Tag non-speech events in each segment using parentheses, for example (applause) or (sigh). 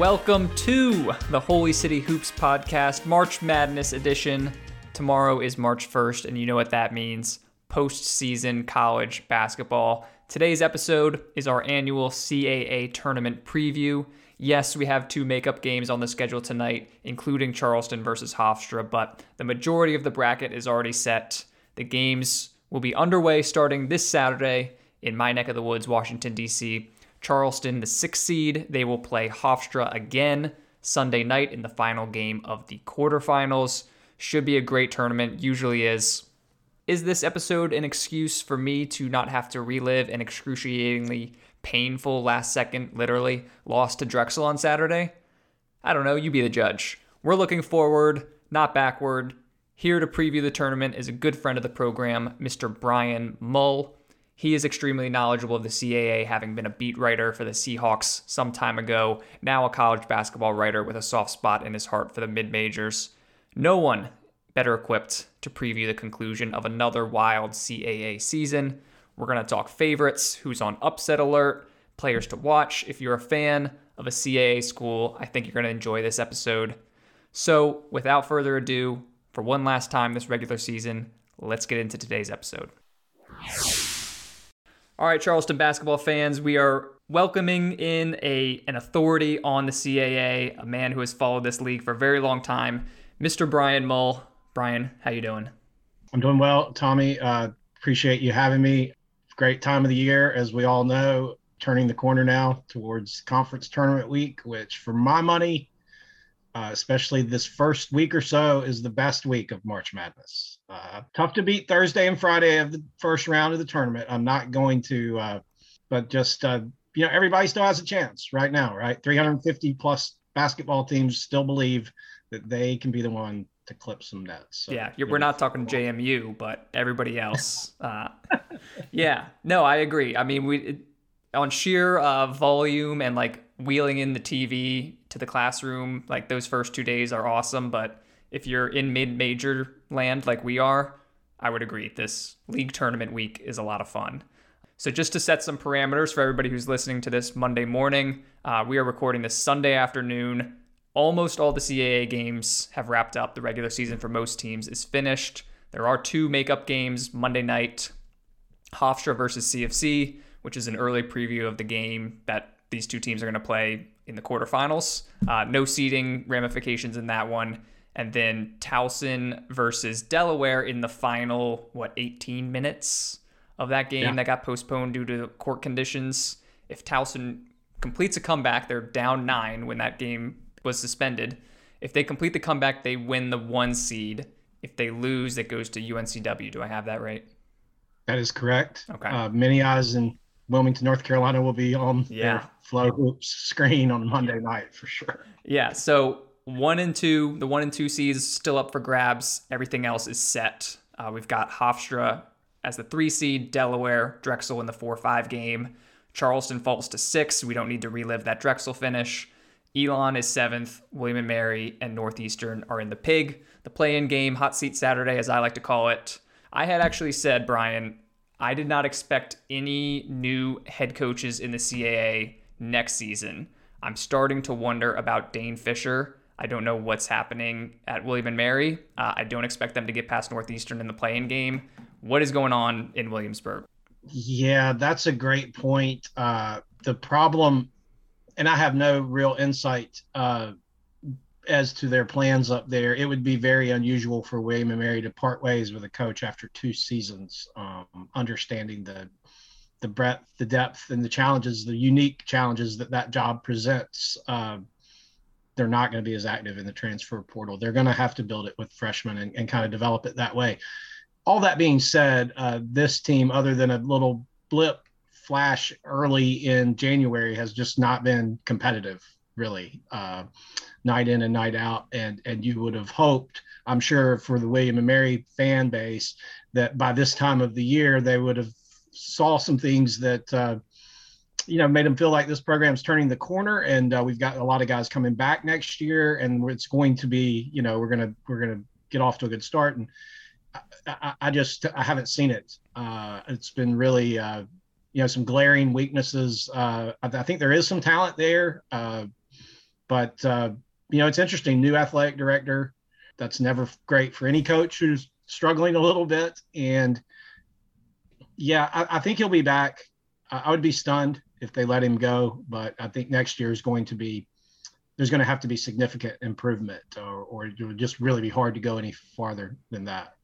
Welcome to the Holy City Hoops podcast, March Madness edition. Tomorrow is March 1st, and you know what that means postseason college basketball. Today's episode is our annual CAA tournament preview. Yes, we have two makeup games on the schedule tonight, including Charleston versus Hofstra, but the majority of the bracket is already set. The games will be underway starting this Saturday in my neck of the woods, Washington, D.C. Charleston, the sixth seed, they will play Hofstra again Sunday night in the final game of the quarterfinals. Should be a great tournament, usually is. Is this episode an excuse for me to not have to relive an excruciatingly painful last second, literally, loss to Drexel on Saturday? I don't know, you be the judge. We're looking forward, not backward. Here to preview the tournament is a good friend of the program, Mr. Brian Mull. He is extremely knowledgeable of the CAA, having been a beat writer for the Seahawks some time ago, now a college basketball writer with a soft spot in his heart for the mid majors. No one better equipped to preview the conclusion of another wild CAA season. We're going to talk favorites, who's on upset alert, players to watch. If you're a fan of a CAA school, I think you're going to enjoy this episode. So, without further ado, for one last time this regular season, let's get into today's episode. All right, Charleston basketball fans, we are welcoming in a an authority on the CAA, a man who has followed this league for a very long time, Mr. Brian Mull. Brian, how you doing? I'm doing well, Tommy. Uh, appreciate you having me. Great time of the year, as we all know, turning the corner now towards conference tournament week, which for my money uh, especially this first week or so, is the best week of March Madness. Uh, tough to beat Thursday and Friday of the first round of the tournament. I'm not going to, uh, but just uh, you know, everybody still has a chance right now, right? 350 plus basketball teams still believe that they can be the one to clip some nets. So, yeah, we're not talking JMU, but everybody else. Uh, yeah, no, I agree. I mean, we it, on sheer uh, volume and like wheeling in the TV to the classroom, like those first two days are awesome. But if you're in mid major land like we are, I would agree. This league tournament week is a lot of fun. So, just to set some parameters for everybody who's listening to this Monday morning, uh, we are recording this Sunday afternoon. Almost all the CAA games have wrapped up. The regular season for most teams is finished. There are two makeup games Monday night Hofstra versus CFC, which is an early preview of the game that these two teams are going to play in the quarterfinals. Uh, no seeding ramifications in that one. And then Towson versus Delaware in the final, what, 18 minutes of that game yeah. that got postponed due to court conditions. If Towson completes a comeback, they're down nine when that game was suspended. If they complete the comeback, they win the one seed. If they lose, it goes to UNCW. Do I have that right? That is correct. Okay. Uh, many eyes and Wilmington, North Carolina will be on yeah. their FloHoops screen on Monday night for sure. Yeah. So one and two, the one and two seeds still up for grabs. Everything else is set. Uh, we've got Hofstra as the three seed, Delaware, Drexel in the four five game. Charleston falls to six. We don't need to relive that Drexel finish. Elon is seventh. William and Mary and Northeastern are in the pig. The play in game, hot seat Saturday, as I like to call it. I had actually said, Brian, I did not expect any new head coaches in the CAA next season. I'm starting to wonder about Dane Fischer. I don't know what's happening at William and Mary. Uh, I don't expect them to get past Northeastern in the playing game. What is going on in Williamsburg? Yeah, that's a great point. Uh, the problem, and I have no real insight uh, as to their plans up there, it would be very unusual for William and Mary to part ways with a coach after two seasons, um, understanding the the breadth, the depth, and the challenges, the unique challenges that that job presents. Uh, they're not going to be as active in the transfer portal. They're going to have to build it with freshmen and, and kind of develop it that way. All that being said, uh, this team, other than a little blip flash early in January, has just not been competitive really. Uh, night in and night out. And and you would have hoped, I'm sure, for the William and Mary fan base, that by this time of the year they would have saw some things that. Uh, you know, made them feel like this program's turning the corner, and uh, we've got a lot of guys coming back next year, and it's going to be, you know, we're gonna we're gonna get off to a good start. And I, I just I haven't seen it. Uh, it's been really, uh, you know, some glaring weaknesses. Uh, I, I, think there is some talent there. Uh, but uh, you know, it's interesting. New athletic director. That's never great for any coach who's struggling a little bit. And yeah, I, I think he'll be back. I, I would be stunned if they let him go, but I think next year is going to be there's going to have to be significant improvement, or, or it would just really be hard to go any farther than that.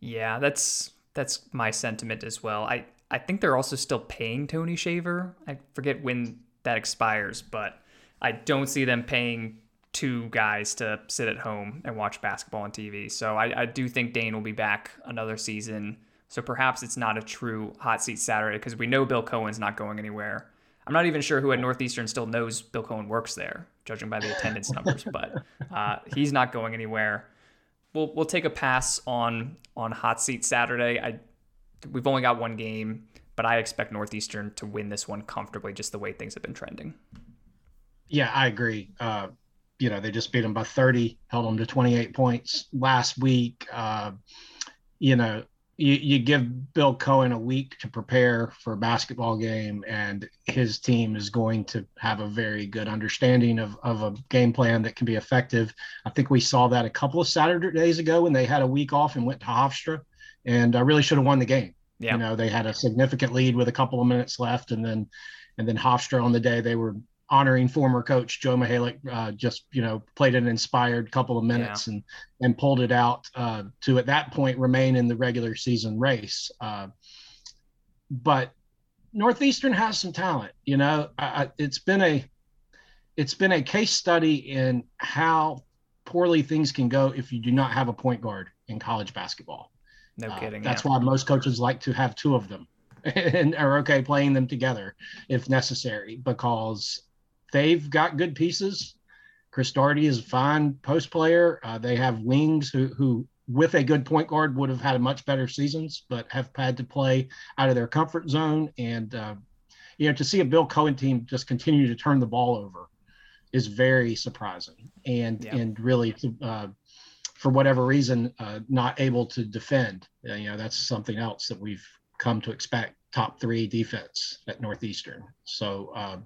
Yeah, that's that's my sentiment as well. I I think they're also still paying Tony Shaver. I forget when that expires, but I don't see them paying two guys to sit at home and watch basketball on TV. So I, I do think Dane will be back another season. So perhaps it's not a true hot seat Saturday because we know Bill Coen's not going anywhere. I'm not even sure who at Northeastern still knows Bill Coen works there, judging by the attendance (laughs) numbers, but uh, he's not going anywhere. We'll we'll take a pass on on hot seat Saturday. I we've only got one game, but I expect Northeastern to win this one comfortably, just the way things have been trending. Yeah, I agree. Uh, you know, they just beat them by 30, held them to 28 points last week. Uh, you know, you, you give Bill Coen a week to prepare for a basketball game, and his team is going to have a very good understanding of, of a game plan that can be effective. I think we saw that a couple of Saturdays ago when they had a week off and went to Hofstra, and I really should have won the game. Yeah. You know, they had a significant lead with a couple of minutes left, and then and then Hofstra on the day they were honoring former coach Joe Mihalich, uh, just you know played an inspired couple of minutes yeah. and and pulled it out uh, to at that point remain in the regular season race. Uh, but Northeastern has some talent. You know, I, it's been a it's been a case study in how poorly things can go if you do not have a point guard in college basketball. No uh, kidding. That's yeah. why most coaches like to have two of them (laughs) and are okay playing them together if necessary because they've got good pieces. Chris Doherty is a fine post player. Uh, they have wings who, who, with a good point guard, would have had a much better seasons, but have had to play out of their comfort zone. And uh, you know, to see a Bill Coen team just continue to turn the ball over is very surprising, and yeah. and really, uh, for whatever reason, uh, not able to defend. Uh, you know, that's something else that we've come to expect. Top three defense at Northeastern. So uh,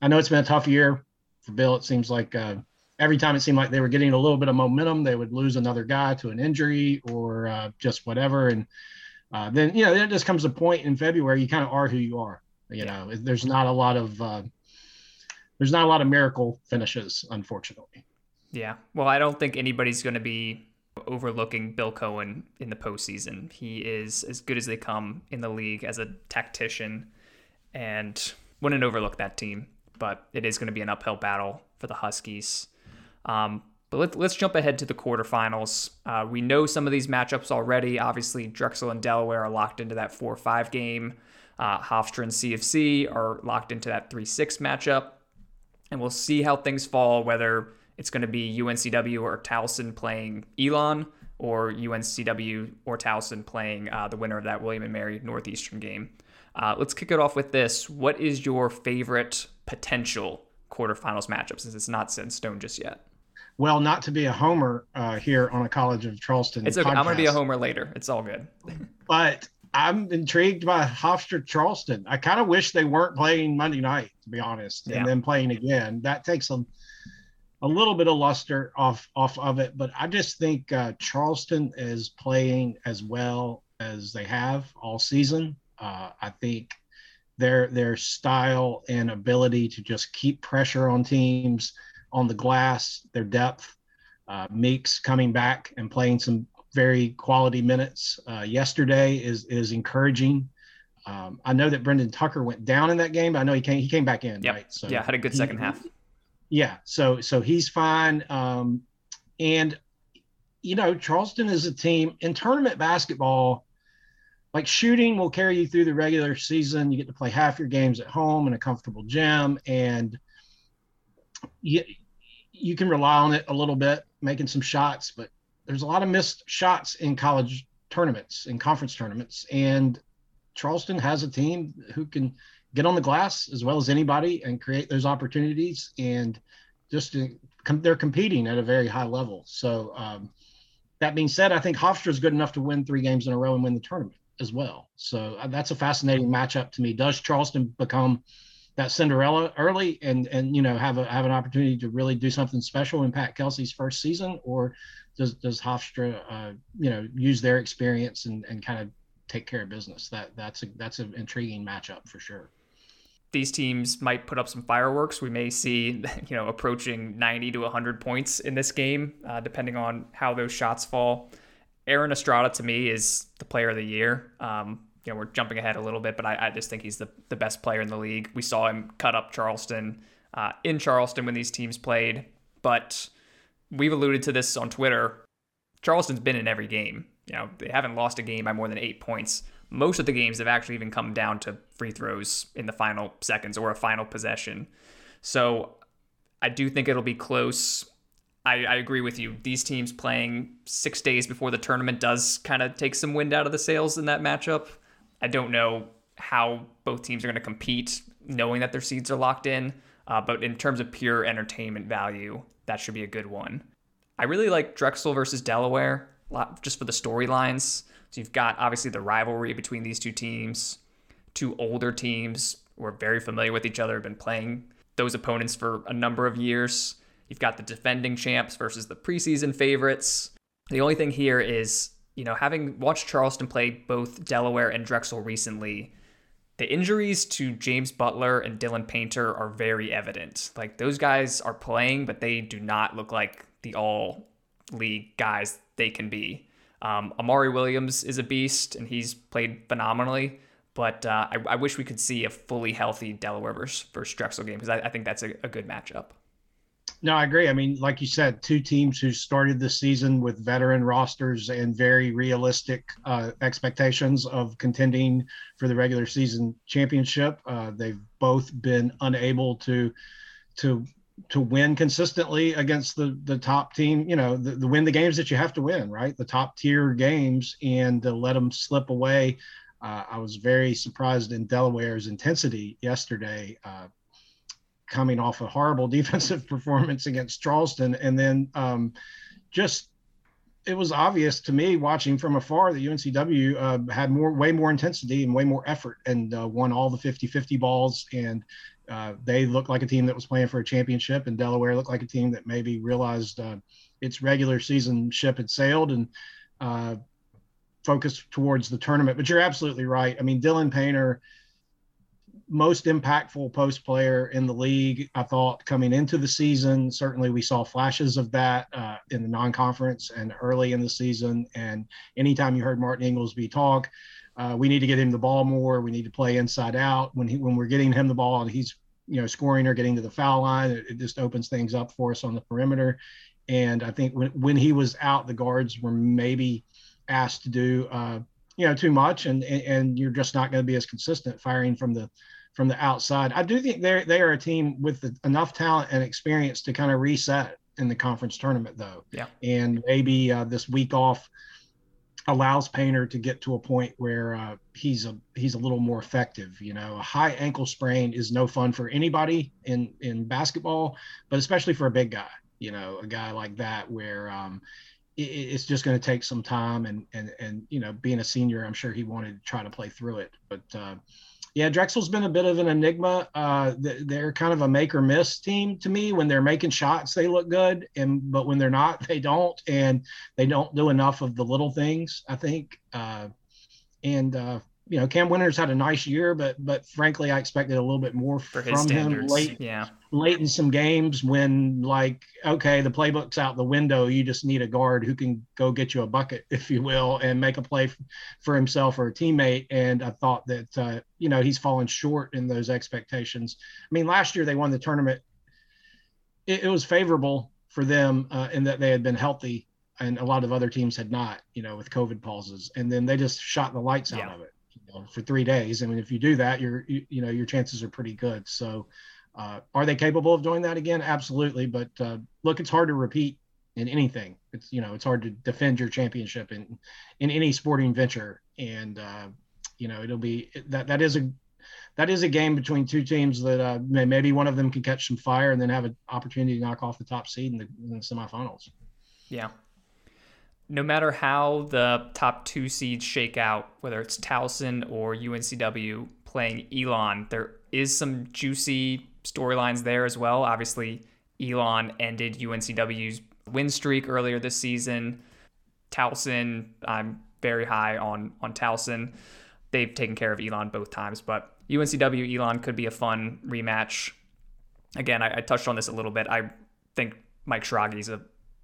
I know it's been a tough year for Bill. It seems like uh, every time it seemed like they were getting a little bit of momentum, they would lose another guy to an injury or uh, just whatever. And uh, then, you know, it just comes a point in February, you kind of are who you are. You know, there's not a lot of, uh, there's not a lot of miracle finishes, unfortunately. Yeah. Well, I don't think anybody's going to be overlooking Bill Coen in the postseason. He is as good as they come in the league as a tactician and wouldn't overlook that team but it is going to be an uphill battle for the Huskies. Um, but let, us jump ahead to the quarterfinals. Uh, we know some of these matchups already. Obviously, Drexel and Delaware are locked into that 4 5 game. Uh, Hofstra and CFC are locked into that 3 6 matchup. And we'll see how things fall, whether it's going to be UNCW or Towson playing Elon or UNCW or Towson playing uh, the winner of that William and Mary Northeastern game. Uh, let's kick it off with this. What is your favorite potential quarterfinals matchup since it's not set in stone just yet? Well, not to be a homer uh, here on a College of Charleston. It's okay. Podcast, I'm going to be a homer later. It's all good. (laughs) but I'm intrigued by Hofstra Charleston. I kind of wish they weren't playing Monday night, to be honest, yeah. and then playing again. That takes a, a little bit of luster off off of it. But I just think uh, Charleston is playing as well as they have all season. Uh, I think their their style and ability to just keep pressure on teams on the glass, their depth. Uh, Meeks coming back and playing some very quality minutes uh, yesterday is is encouraging. Um, I know that Brendan Tucker went down in that game. But I know he came he came back in. Yep. Right. So yeah, had a good he, second half. Yeah. So so he's fine. Um, and you know Charleston is a team in tournament basketball like shooting will carry you through the regular season. You get to play half your games at home in a comfortable gym, and you you can rely on it a little bit, making some shots. But there's a lot of missed shots in college tournaments, in conference tournaments, and Charleston has a team who can get on the glass as well as anybody and create those opportunities. And just to, they're competing at a very high level. So um, that being said, I think Hofstra is good enough to win three games in a row and win the tournament as well. So uh, that's a fascinating matchup to me. Does Charleston become that Cinderella early and and you know have a have an opportunity to really do something special in Pat Kelsey's first season, or does does Hofstra uh, you know use their experience and and kind of take care of business? That that's a that's an intriguing matchup for sure these teams might put up some fireworks. We may see, (laughs) you know, approaching 90 to 100 points in this game, uh, depending on how those shots fall. Aaron Estrada to me is the player of the year. Um, you know, we're jumping ahead a little bit, but I, I, just think he's the, the best player in the league. We saw him cut up Charleston uh, in Charleston when these teams played, but we've alluded to this on Twitter. Charleston's been in every game. You know, they haven't lost a game by more than eight points most of the games have actually even come down to free throws in the final seconds or a final possession. So I do think it'll be close. I, I agree with you. These teams playing six days before the tournament does kind of take some wind out of the sails in that matchup. I don't know how both teams are going to compete knowing that their seeds are locked in. Uh, but in terms of pure entertainment value, that should be a good one. I really like Drexel versus Delaware, just for the storylines. So you've got obviously the rivalry between these two teams, two older teams who are very familiar with each other, have been playing those opponents for a number of years. You've got the defending champs versus the preseason favorites. The only thing here is, you know, having watched Charleston play both Delaware and Drexel recently, the injuries to James Butler and Dylan Painter are very evident. Like those guys are playing, but they do not look like the all league guys they can be. Um, Amari Williams is a beast, and he's played phenomenally. But uh, I, I, wish we could see a fully healthy Delaware versus, versus Drexel game because I, I, think that's a, a good matchup. No, I agree. I mean, like you said, two teams who started the season with veteran rosters and very realistic uh, expectations of contending for the regular season championship. Uh, they've both been unable to to to win consistently against the the top team you know the, the win the games that you have to win right the top tier games and to let them slip away uh, i was very surprised in delaware's intensity yesterday uh, coming off a horrible (laughs) defensive performance against charleston and then um, just it was obvious to me watching from afar that UNCW uh, had more, way more intensity and way more effort and uh, won all the 50-50 balls. And uh, they looked like a team that was playing for a championship, and Delaware looked like a team that maybe realized uh, its regular season ship had sailed and uh, focused towards the tournament. But you're absolutely right. I mean, Dylan Painter, most impactful post player in the league, I thought coming into the season. Certainly, we saw flashes of that uh, in the non-conference and early in the season. And anytime you heard Martin Inglesby talk uh, we need to get him the ball more. We need to play inside out when he when we're getting him the ball and he's you know scoring or getting to the foul line. It, it just opens things up for us on the perimeter. And I think when when he was out, the guards were maybe asked to do uh, you know too much, and and you're just not going to be as consistent firing from the from the outside. I do think they're they are a team with the, enough talent and experience to kind of reset in the conference tournament, though. Yeah. And maybe uh, this week off allows Painter to get to a point where uh, he's a he's a little more effective. You know, a high ankle sprain is no fun for anybody in in basketball, but especially for a big guy. You know, a guy like that where um, it, it's just going to take some time and and and you know, being a senior, I'm sure he wanted to try to play through it, but. Uh, yeah, Drexel's been a bit of an enigma. Uh, they're kind of a make or miss team to me. When they're making shots, they look good, and but when they're not, they don't, and they don't do enough of the little things. I think, uh, and uh, you know, Cam Winters had a nice year, but but frankly, I expected a little bit more For from him late. Yeah, late in some games when like, okay, the playbook's out the window. You just need a guard who can go get you a bucket, (laughs) if you will, and make a play for himself or a teammate. And I thought that uh, you know he's fallen short in those expectations. I mean, last year they won the tournament. It, it was favorable for them uh, in that they had been healthy and a lot of other teams had not, you know, with COVID pauses. And then they just shot the lights out of it know, for three days. I mean, if you do that, you're you, you know your chances are pretty good. So, uh, are they capable of doing that again? Absolutely. But uh, look, it's hard to repeat in anything. It's you know it's hard to defend your championship in in any sporting venture, and uh, you know it'll be that that is a that is a game between two teams that uh, maybe one of them can catch some fire and then have an opportunity to knock off the top seed in the, in the semifinals. Yeah, no matter how the top two seeds shake out, whether it's Towson or UNCW playing Elon, they're some juicy storylines there as well. Obviously, Elon ended UNCW's win streak earlier this season. Towson, I'm very high on on Towson. They've taken care of Elon both times, but UNCW Elon could be a fun rematch. Again, I, I touched on this a little bit. I think Mike Schrage a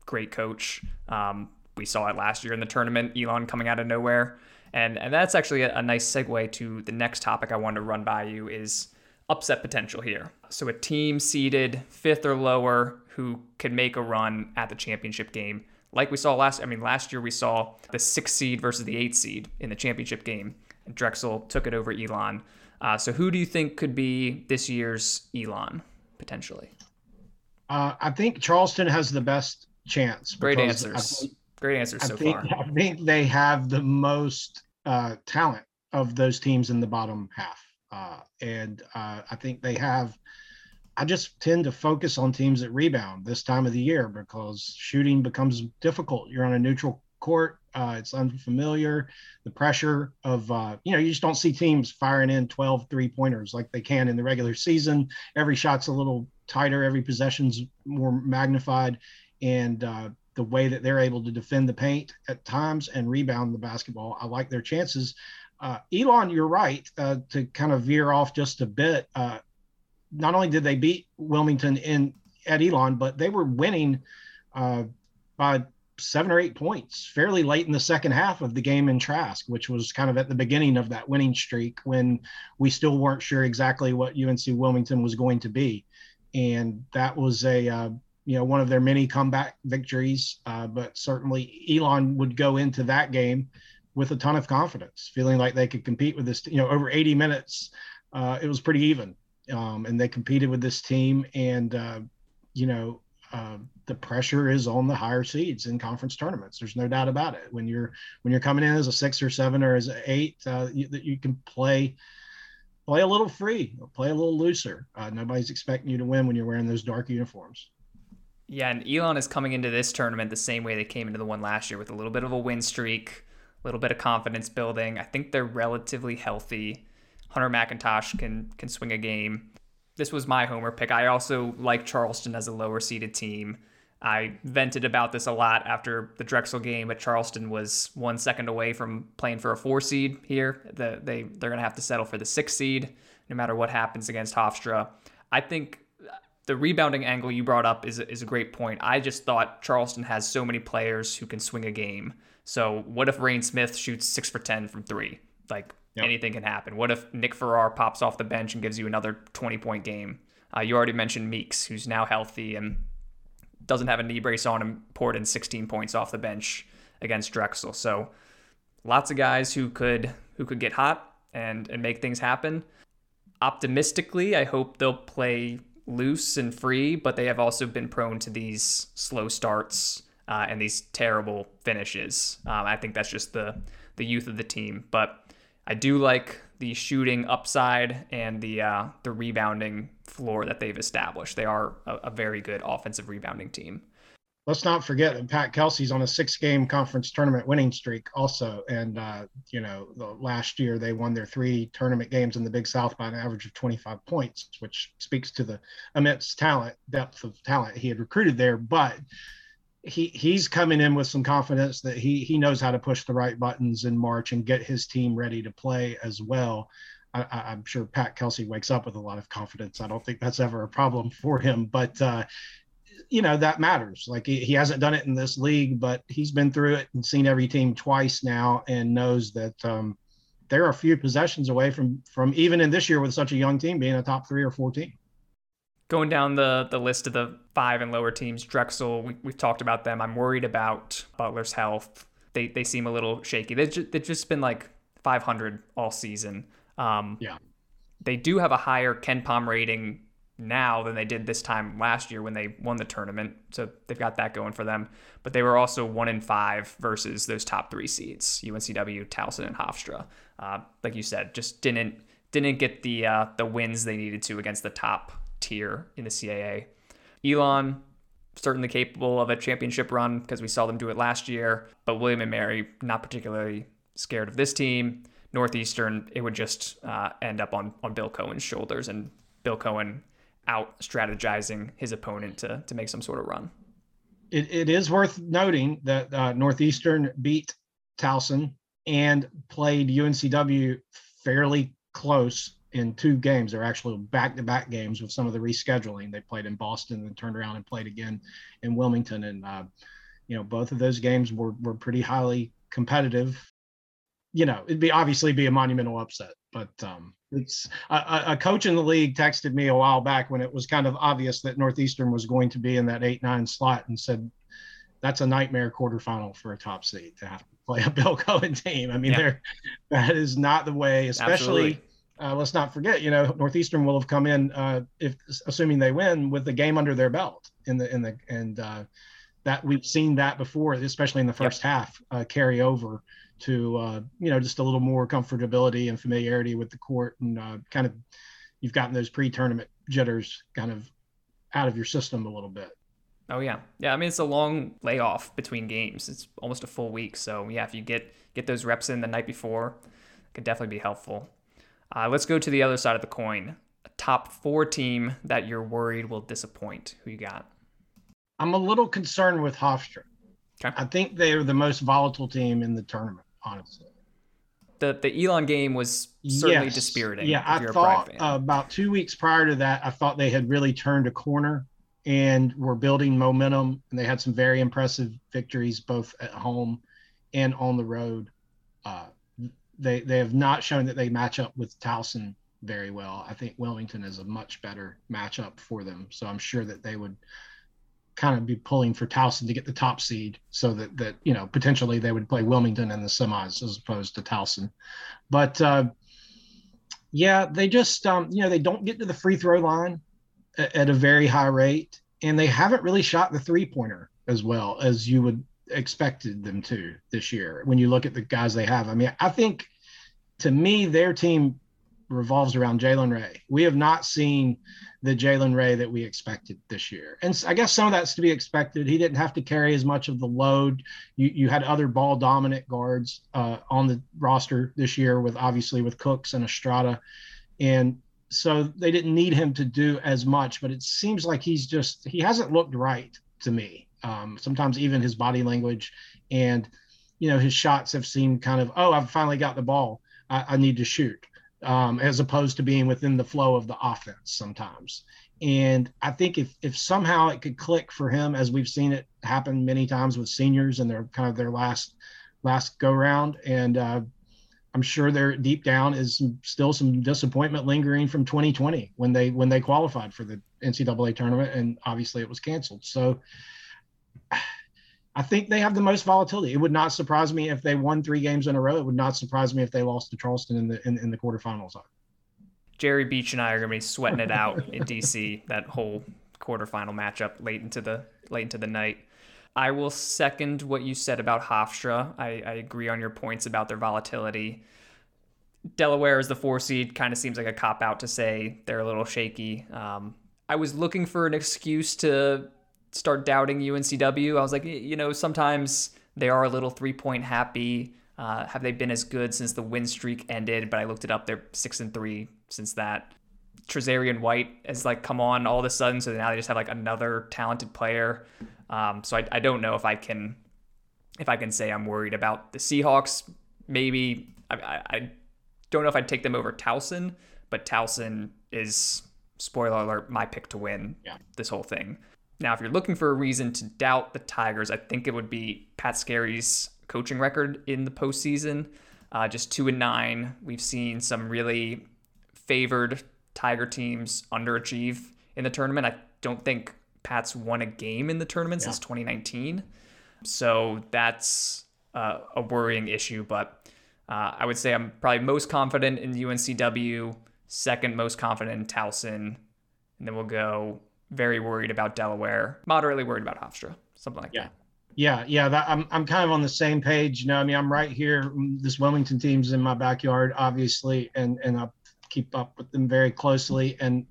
great coach. Um, we saw it last year in the tournament, Elon coming out of nowhere. And, and that's actually a, a nice segue to the next topic I wanted to run by you is upset potential here. So a team seeded fifth or lower who could make a run at the championship game. Like we saw last I mean last year we saw the sixth seed versus the eighth seed in the championship game. And Drexel took it over Elon. Uh, so who do you think could be this year's Elon potentially? Uh, I think Charleston has the best chance. Great answers. Great answers so think, far. I think they have the most uh, talent of those teams in the bottom half. Uh, and uh, I think they have. I just tend to focus on teams that rebound this time of the year because shooting becomes difficult. You're on a neutral court. Uh, it's unfamiliar. The pressure of, uh, you know, you just don't see teams firing in 12 three pointers like they can in the regular season. Every shot's a little tighter, every possession's more magnified. And uh, the way that they're able to defend the paint at times and rebound the basketball, I like their chances. Uh, Elon, you're right uh, to kind of veer off just a bit. Uh, not only did they beat Wilmington in at Elon, but they were winning uh, by seven or eight points fairly late in the second half of the game in Trask, which was kind of at the beginning of that winning streak when we still weren't sure exactly what UNC Wilmington was going to be. And that was a uh, you know one of their many comeback victories. Uh, but certainly Elon would go into that game with a ton of confidence, feeling like they could compete with this. You know, over 80 minutes, uh, it was pretty even, um, and they competed with this team. And uh, you know, uh, the pressure is on the higher seeds in conference tournaments. There's no doubt about it. When you're when you're coming in as a six or seven or as an eight, uh, you, you can play play a little free, play a little looser. Uh, nobody's expecting you to win when you're wearing those dark uniforms. Yeah, and Elon is coming into this tournament the same way they came into the one last year with a little bit of a win streak, a little bit of confidence building. I think they're relatively healthy. Hunter McIntosh can can swing a game. This was my homer pick. I also like Charleston as a lower seeded team. I vented about this a lot after the Drexel game, but Charleston was one second away from playing for a four seed here. The, they they're gonna have to settle for the six seed no matter what happens against Hofstra. I think the rebounding angle you brought up is, is a great point. I just thought Charleston has so many players who can swing a game. So what if Reyne Smith shoots six for 10 from three? Like yep. anything can happen. What if Nick Farrar pops off the bench and gives you another 20 point game? Uh, you already mentioned Meeks, who's now healthy and doesn't have a knee brace on and poured in 16 points off the bench against Drexel. So lots of guys who could who could get hot and and make things happen. Optimistically, I hope they'll play loose and free, but they have also been prone to these slow starts uh, and these terrible finishes. Um, I think that's just the the youth of the team, but I do like the shooting upside and the uh, the rebounding floor that they've established. They are a, a very good offensive rebounding team let's not forget that Pat Kelsey's on a six game conference tournament winning streak also. And, uh, you know, last year they won their three tournament games in the Big South by an average of 25 points, which speaks to the immense talent, depth of talent he had recruited there. But he he's coming in with some confidence that he he knows how to push the right buttons in March and get his team ready to play as well. I, am sure Pat Kelsey wakes up with a lot of confidence. I don't think that's ever a problem for him, but uh, you know that matters. Like he, he hasn't done it in this league, but he's been through it and seen every team twice now, and knows that um, there are a few possessions away from from even in this year with such a young team being a top three or four team. Going down the the list of the five and lower teams, Drexel, we, we've talked about them. I'm worried about Butler's health. They they seem a little shaky. They've just, they've just been like 500 all season. Um, yeah. They do have a higher KenPom rating now than they did this time last year when they won the tournament. So they've got that going for them. But they were also one in five versus those top three seeds: UNCW, Towson, and Hofstra. Uh, like you said, just didn't didn't get the uh, the wins they needed to against the top tier in the CAA. Elon certainly capable of a championship run because we saw them do it last year. But William and Mary not particularly scared of this team. Northeastern, it would just uh, end up on on Bill Coen's shoulders, and Bill Coen out strategizing his opponent to to make some sort of run. It, it is worth noting that uh, Northeastern beat Towson and played UNCW fairly close in two games. They're actually back to back games with some of the rescheduling. They played in Boston and turned around and played again in Wilmington. And, uh, you know, both of those games were, were pretty highly competitive. You know, it'd be obviously be a monumental upset, but um, a, a coach in the league texted me a while back when it was kind of obvious that Northeastern was going to be in that eight nine slot and said, "That's a nightmare quarterfinal for a top seed to have to play a (laughs) Bill Coen team." I mean, yeah. that is not the way, especially. Uh, let's not forget, you know, Northeastern will have come in uh, if assuming they win with the game under their belt in the in the and uh, that we've seen that before, especially in the first yep. half, uh, carry over to uh, you know just a little more comfortability and familiarity with the court and uh, kind of you've gotten those pre-tournament jitters kind of out of your system a little bit. Oh yeah, yeah. I mean, it's a long layoff between games. It's almost a full week. So yeah, if you get get those reps in the night before, it could definitely be helpful. Uh, let's go to the other side of the coin. A top four team that you're worried will disappoint. Who you got? I'm a little concerned with Hofstra. Okay. I think they are the most volatile team in the tournament honestly. The the Elon game was certainly yes. dispiriting. Yeah, I thought uh, about two weeks prior to that, I thought they had really turned a corner and were building momentum, and they had some very impressive victories both at home and on the road. Uh, they they have not shown that they match up with Towson very well. I think Wilmington is a much better matchup for them, so I'm sure that they would kind of be pulling for Towson to get the top seed so that that you know potentially they would play Wilmington in the semis as opposed to Towson. But uh, yeah, they just um, you know they don't get to the free throw line at, at a very high rate, and they haven't really shot the three pointer as well as you would expected them to this year. When you look at the guys they have, I mean, I think to me their team revolves around Jalen Ray. We have not seen the Jalen Ray that we expected this year. And I guess some of that's to be expected. He didn't have to carry as much of the load. You, you had other ball dominant guards uh, on the roster this year with obviously with Cooks and Estrada. And so they didn't need him to do as much, but it seems like he's just, he hasn't looked right to me. Um, sometimes even his body language and, you know, his shots have seemed kind of, oh, I've finally got the ball. I, I need to shoot um, as opposed to being within the flow of the offense sometimes. And I think if if somehow it could click for him, as we've seen it happen many times with seniors and their kind of their last last go round, and uh, I'm sure there deep down is some, still some disappointment lingering from 2020 when they when they qualified for the NCAA tournament, and obviously it was canceled. So I think they have the most volatility. It would not surprise me if they won three games in a row. It would not surprise me if they lost to Charleston in the in, in the quarterfinals. Jerry Beach and I are going to be sweating it out in DC (laughs) that whole quarterfinal matchup late into the late into the night. I will second what you said about Hofstra. I, I agree on your points about their volatility. Delaware as the four seed kind of seems like a cop out to say they're a little shaky. Um, I was looking for an excuse to start doubting UNCW. I was like, you know, sometimes they are a little three point happy. Uh, have they been as good since the win streak ended? But I looked it up; they're six and three since that. Trazarien White has like come on all of a sudden, so now they just have like another talented player. Um, so I, I don't know if I can if I can say I'm worried about the Seahawks. Maybe I, I, I don't know if I'd take them over Towson, but Towson is spoiler alert my pick to win yeah. this whole thing. Now, if you're looking for a reason to doubt the Tigers, I think it would be Pat Skerry's coaching record in the postseason. Uh, just two and nine. We've seen some really favored Tiger teams underachieve in the tournament. I don't think Pat's won a game in the tournament yeah. since 2019. So that's uh, a worrying issue. But uh, I would say I'm probably most confident in UNCW, second most confident in Towson. And then we'll go very worried about Delaware, moderately worried about Hofstra, something like yeah. that. Yeah, yeah, that, I'm I'm kind of on the same page. You know, I mean, I'm right here. This Wilmington team's in my backyard, obviously, and and I keep up with them very closely. And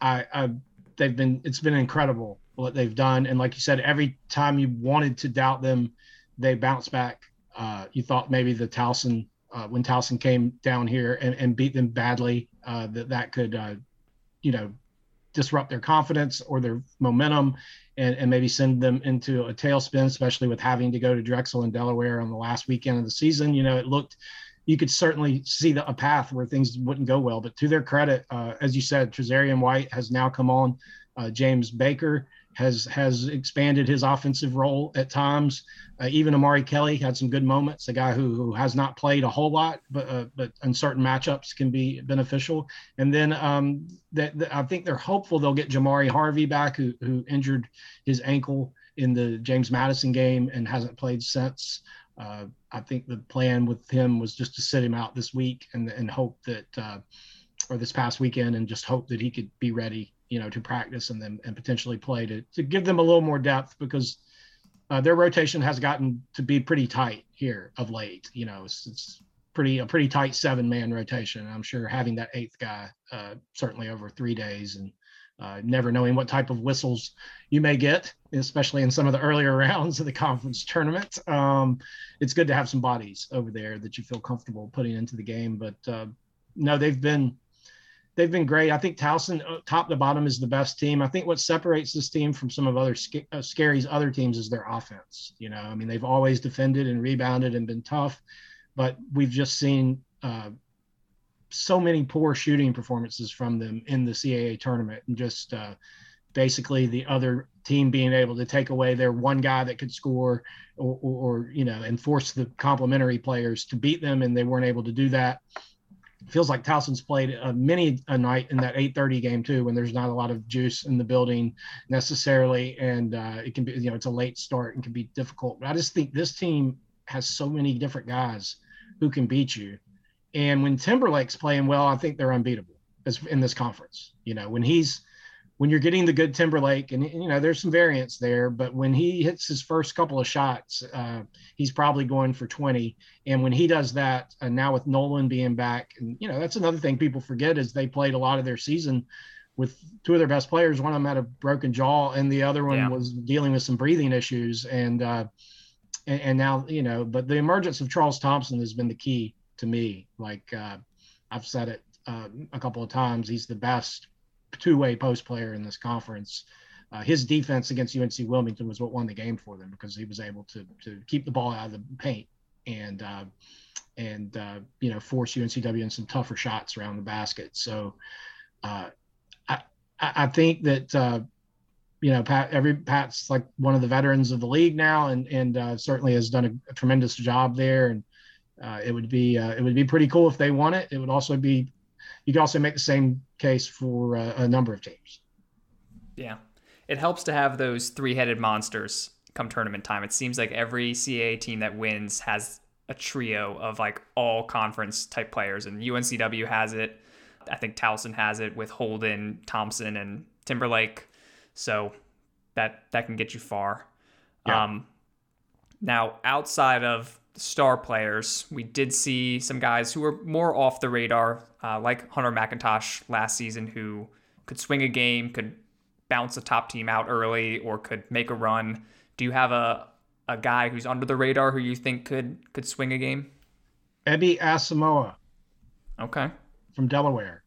I, I they've been it's been incredible what they've done. And like you said, every time you wanted to doubt them, they bounce back. Uh, you thought maybe the Towson uh, when Towson came down here and, and beat them badly. Uh, that that could, uh, you know, disrupt their confidence or their momentum, and, and maybe send them into a tailspin, especially with having to go to Drexel and Delaware on the last weekend of the season. You know, it looked you could certainly see the, a path where things wouldn't go well. But to their credit, uh, as you said, Trazarien White has now come on. Uh, James Baker has has expanded his offensive role at times. Uh, even Amari Kelly had some good moments. A guy who, who has not played a whole lot, but uh, but in certain matchups can be beneficial. And then um, that, that, I think they're hopeful they'll get Jamari Harvey back, who who injured his ankle in the James Madison game and hasn't played since. Uh, I think the plan with him was just to sit him out this week and and hope that, uh, or this past weekend, and just hope that he could be ready, you know, to practice and then and potentially play to to give them a little more depth because uh, their rotation has gotten to be pretty tight here of late. You know, it's, it's pretty a pretty tight seven man rotation. I'm sure having that eighth guy uh, certainly over three days and uh, never knowing what type of whistles you may get, especially in some of the earlier (laughs) rounds of the conference tournament. Um, it's good to have some bodies over there that you feel comfortable putting into the game. But uh, no, they've been they've been great. I think Towson, uh, top to bottom, is the best team. I think what separates this team from some of other uh, Skerry's other teams is their offense. You know, I mean, they've always defended and rebounded and been tough, but we've just seen uh, so many poor shooting performances from them in the CAA tournament, and just uh, basically the other team being able to take away their one guy that could score, or, or, or you know, and force the complementary players to beat them, and they weren't able to do that. Feels like Towson's played many a night in that 8:30 game too, when there's not a lot of juice in the building necessarily, and uh, it can be you know it's a late start and can be difficult. But I just think this team has so many different guys who can beat you and when Timberlake's playing well, I think they're unbeatable as in this conference. You know, when he's when you're getting the good Timberlake, and you know, there's some variance there, but when he hits his first couple of shots, uh, he's probably going for 20. And when he does that, and now with Nolan being back, and you know, that's another thing people forget is they played a lot of their season with two of their best players. One of them had a broken jaw, and the other one yeah. was dealing with some breathing issues. And, uh, and and now you know, but the emergence of Charles Thompson has been the key to me. Like uh, I've said it uh, a couple of times, he's the best two-way post player in this conference. Uh, his defense against UNC Wilmington was what won the game for them because he was able to to keep the ball out of the paint and uh, and uh, you know force UNCW in some tougher shots around the basket. So uh, I I think that uh, you know Pat every Pat's like one of the veterans of the league now and and uh, certainly has done a, a, tremendous job there and it would be it would be pretty cool if they won it. It would also be you can also make the same case for uh, a number of teams. Yeah, it helps to have those three-headed monsters come tournament time. It seems like every CAA team that wins has a trio of like all conference type players, and UNCW has it. I think Towson has it with Holden, Thompson, and Timberlake. So that that can get you far. Yeah. Um, now, outside of star players. We did see some guys who were more off the radar, uh, like Hunter McIntosh last season, who could swing a game, could bounce a top team out early, or could make a run. Do you have a a guy who's under the radar who you think could could swing a game? Ebby Asamoah. Okay. From Delaware.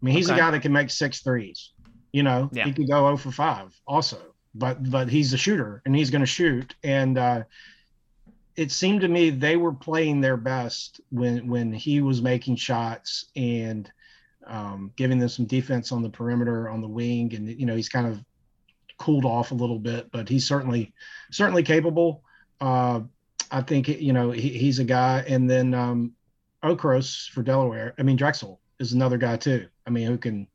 I mean, he's okay. a guy that can make six threes. You know, yeah. he could go 0 for 5 also. But but he's a shooter and he's going to shoot. And uh, it seemed to me they were playing their best when when he was making shots and um, giving them some defense on the perimeter on the wing and you know he's kind of cooled off a little bit but he's certainly certainly capable. Uh, i think you know he, he's a guy and then um, okros for delaware i mean drexel is another guy too. I mean who can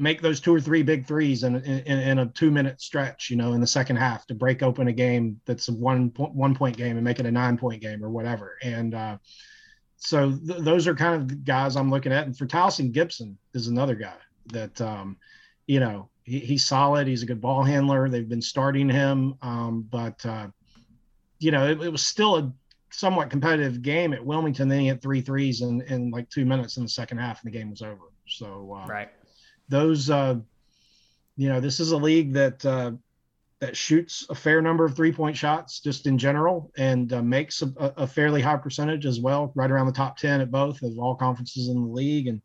make those two or three big threes in, in, in, a two minute stretch, you know, in the second half to break open a game that's a one point, one point game and make it a nine point game or whatever. And uh, so th- those are kind of guys I'm looking at. And for Towson Gibson is another guy that, um, you know, he, he's solid. He's a good ball handler. They've been starting him. Um, but, uh, you know, it, it, was still a somewhat competitive game at Wilmington. Then he hit three threes in, in like two minutes in the second half and the game was over. So, uh, right those uh, you know this is a league that uh, that shoots a fair number of three point shots just in general and uh, makes a, a, fairly high percentage as well, right around the top 10 at both of all conferences in the league. And,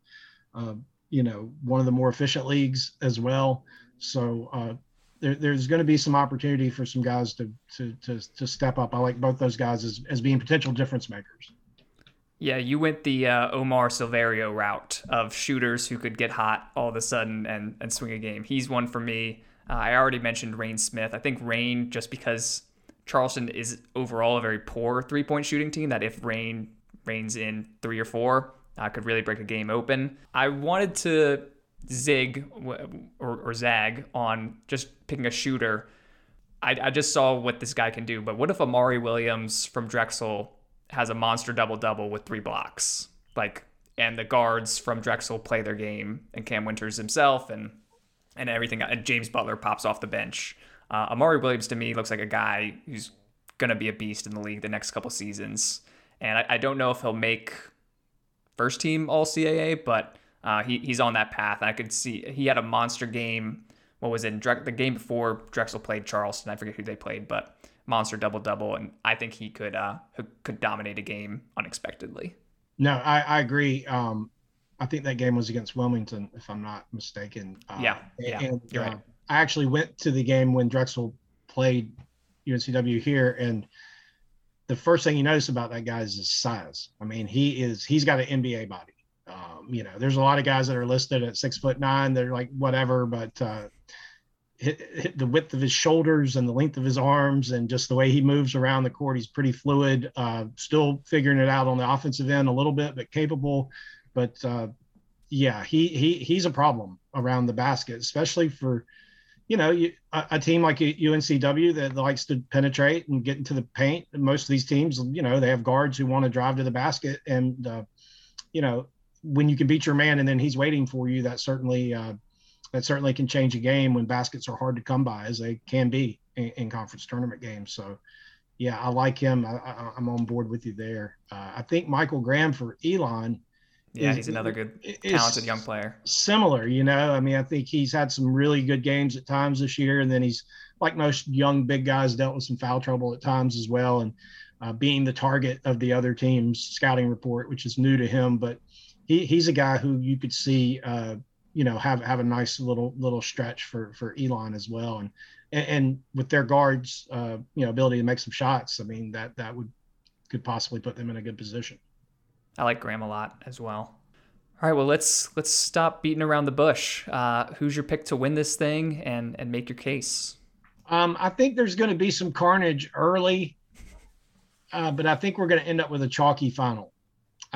uh, you know, one of the more efficient leagues as well. So uh, there, there's going to be some opportunity for some guys to, to, to, to, step up. I like both those guys as, as being potential difference makers. Yeah, you went the uh, Omar Silverio route of shooters who could get hot all of a sudden and, and swing a game. He's one for me. Uh, I already mentioned Reyne Smith. I think Reyne, just because Charleston is overall a very poor three point shooting team, that if Reyne reigns in three or four, uh, could really break a game open. I wanted to zig or, or zag on just picking a shooter. I, I just saw what this guy can do, but what if Amari Williams from Drexel has a monster double double with three blocks? Like, and the guards from Drexel play their game, and Cam Winters himself, and and everything. And James Butler pops off the bench. Uh, Amari Williams to me looks like a guy who's to be a beast in the league the next couple seasons. And I, I don't know if he'll make first team All CAA, but uh, he, he's on that path. I could see he had a monster game. What was it? The game before Drexel played Charleston. I forget who they played, but monster double double, and I think he could uh, could dominate a game unexpectedly. No, I, I agree. Um, I think that game was against Wilmington, if I'm not mistaken. Uh, yeah, yeah, and, you're right. Uh, I actually went to the game when Drexel played UNCW here, and the first thing you notice about that guy is his size. I mean, he is he's got an NBA body. Um, you know, there's a lot of guys that are listed at six foot nine. They're like whatever, but uh, hit, hit the width of his shoulders and the length of his arms and just the way he moves around the court, he's pretty fluid. Uh, still figuring it out on the offensive end a little bit, but capable. But uh, yeah, he he he's a problem around the basket, especially for you know you, a, a, team like UNCW that likes to penetrate and get into the paint. Most of these teams, you know, they have guards who want to drive to the basket, and uh, you know when you can beat your man and then he's waiting for you, that certainly uh, that certainly can change a game when baskets are hard to come by, as they can be in, in conference tournament games. So yeah, I like him. I, am on board with you there. Uh, I think Michael Graham for Elon yeah, he's another good, talented young player. Similar, you know. I mean, I think he's had some really good games at times this year, and then he's like most young big guys dealt with some foul trouble at times as well, and uh, being the target of the other team's scouting report, which is new to him. But he, he's a guy who you could see, uh, you know, have have a nice little little stretch for for Elon as well, and and, and with their guards, uh, you know, ability to make some shots. I mean, that that would could possibly put them in a good position. I like Graham a lot as well. All right, well let's let's stop beating around the bush. Uh, who's your pick to win this thing and and make your case? Um, I think there's going to be some carnage early, uh, but I think we're going to end up with a chalky final.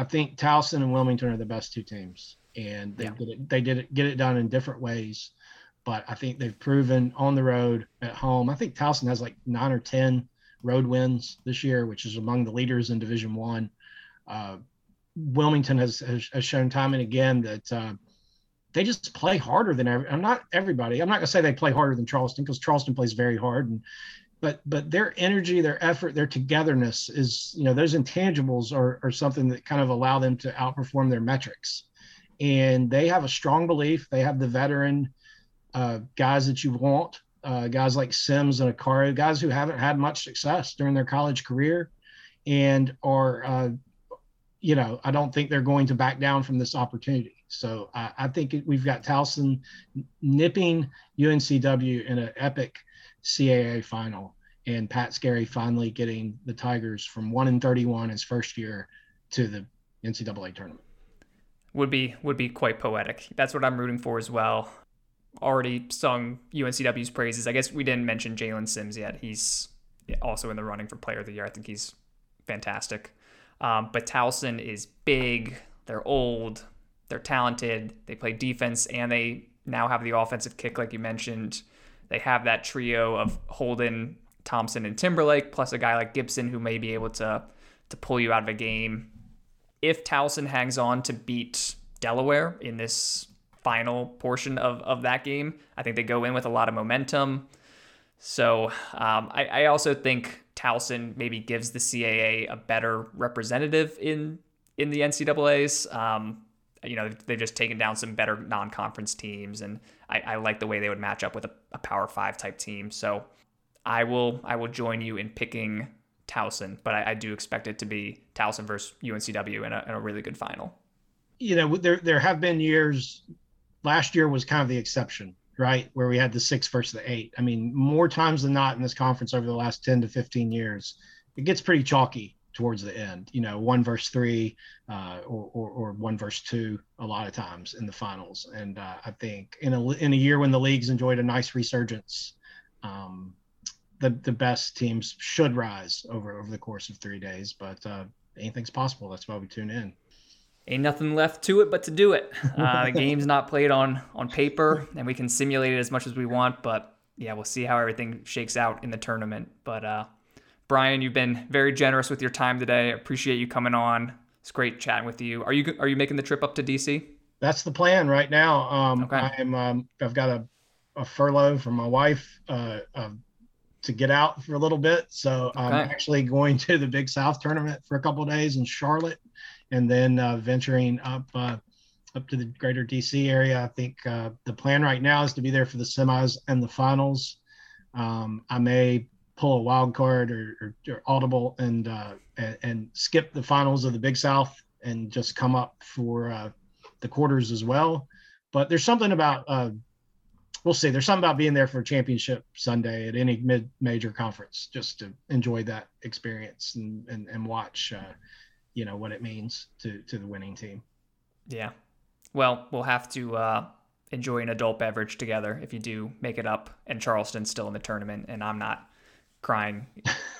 I think Towson and Wilmington are the best two teams, and they yeah. did it. They did it get it done in different ways, but I think they've proven on the road at home. I think Towson has like nine or ten road wins this year, which is among the leaders in Division One. Uh, Wilmington has, has, has shown time and again that uh, they just play harder than every. I'm not everybody. I'm not gonna say they play harder than Charleston because Charleston plays very hard, and but but their energy, their effort, their togetherness is you know those intangibles are are something that kind of allow them to outperform their metrics, and they have a strong belief. They have the veteran uh, guys that you want, uh, guys like Sims and Akari, guys who haven't had much success during their college career, and are uh, you know, I don't think they're going to back down from this opportunity. So I, I think we've got Towson nipping UNCW in an epic CAA final, and Pat Skerry finally getting the Tigers from one and thirty-one his first year to the NCAA tournament. Would be would be quite poetic. That's what I'm rooting for as well. Already sung UNCW's praises. I guess we didn't mention Jaylen Sims yet. He's also in the running for Player of the Year. I think he's fantastic. Um, but Towson is big. They're old. They're talented. They play defense and they now have the offensive kick, like you mentioned. They have that trio of Holden, Thompson, and Timberlake, plus a guy like Gibson who may be able to to pull you out of a game. If Towson hangs on to beat Delaware in this final portion of, of that game, I think they go in with a lot of momentum. So um, I, I also think Towson maybe gives the CAA a better representative in in the NCAA's. Um, you know, they've just taken down some better non-conference teams, and I, I like the way they would match up with a, a Power Five type team. So I will I will join you in picking Towson, but I, I do expect it to be Towson versus UNCW in a, in a really good final. You know, there there have been years. Last year was kind of the exception, right, where we had the six versus the eight. I mean, more times than not in this conference over the last ten to fifteen years, it gets pretty chalky towards the end. You know, one verse three uh, or, or, or one verse two a lot of times in the finals. And uh, I think in a in a year when the leagues enjoyed a nice resurgence, um, the the best teams should rise over over the course of three days. But uh, anything's possible. That's why we tune in. Ain't nothing left to it but to do it. (laughs) Uh, the game's not played on on paper, and we can simulate it as much as we want. But yeah, we'll see how everything shakes out in the tournament. But uh, Brian, you've been very generous with your time today. I appreciate you coming on. It's great chatting with you. Are you are you making the trip up to DC? That's the plan right now. Um, okay. I'm um, I've got a, a furlough from my wife uh, uh, to get out for a little bit, so okay. I'm actually going to the Big South tournament for a couple days in Charlotte, and then uh, venturing up uh, up to the greater DC area. I think uh, the plan right now is to be there for the semis and the finals. Um, I may pull a wild card or, or, or audible and, uh, and, and skip the finals of the Big South and just come up for uh, the quarters as well. But there's something about uh, we'll see. There's something about being there for championship Sunday at any mid major conference, just to enjoy that experience and and, and watch, uh, you know, what it means to to the winning team. Yeah. Well, we'll have to uh, enjoy an adult beverage together if you do make it up, and Charleston's still in the tournament, and I'm not crying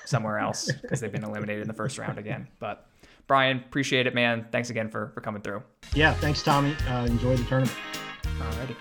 somewhere else (laughs) because they've been eliminated in the first round again. But Brian, appreciate it, man. Thanks again for for coming through. Yeah, thanks, Tommy. Uh, enjoy the tournament. Alrighty.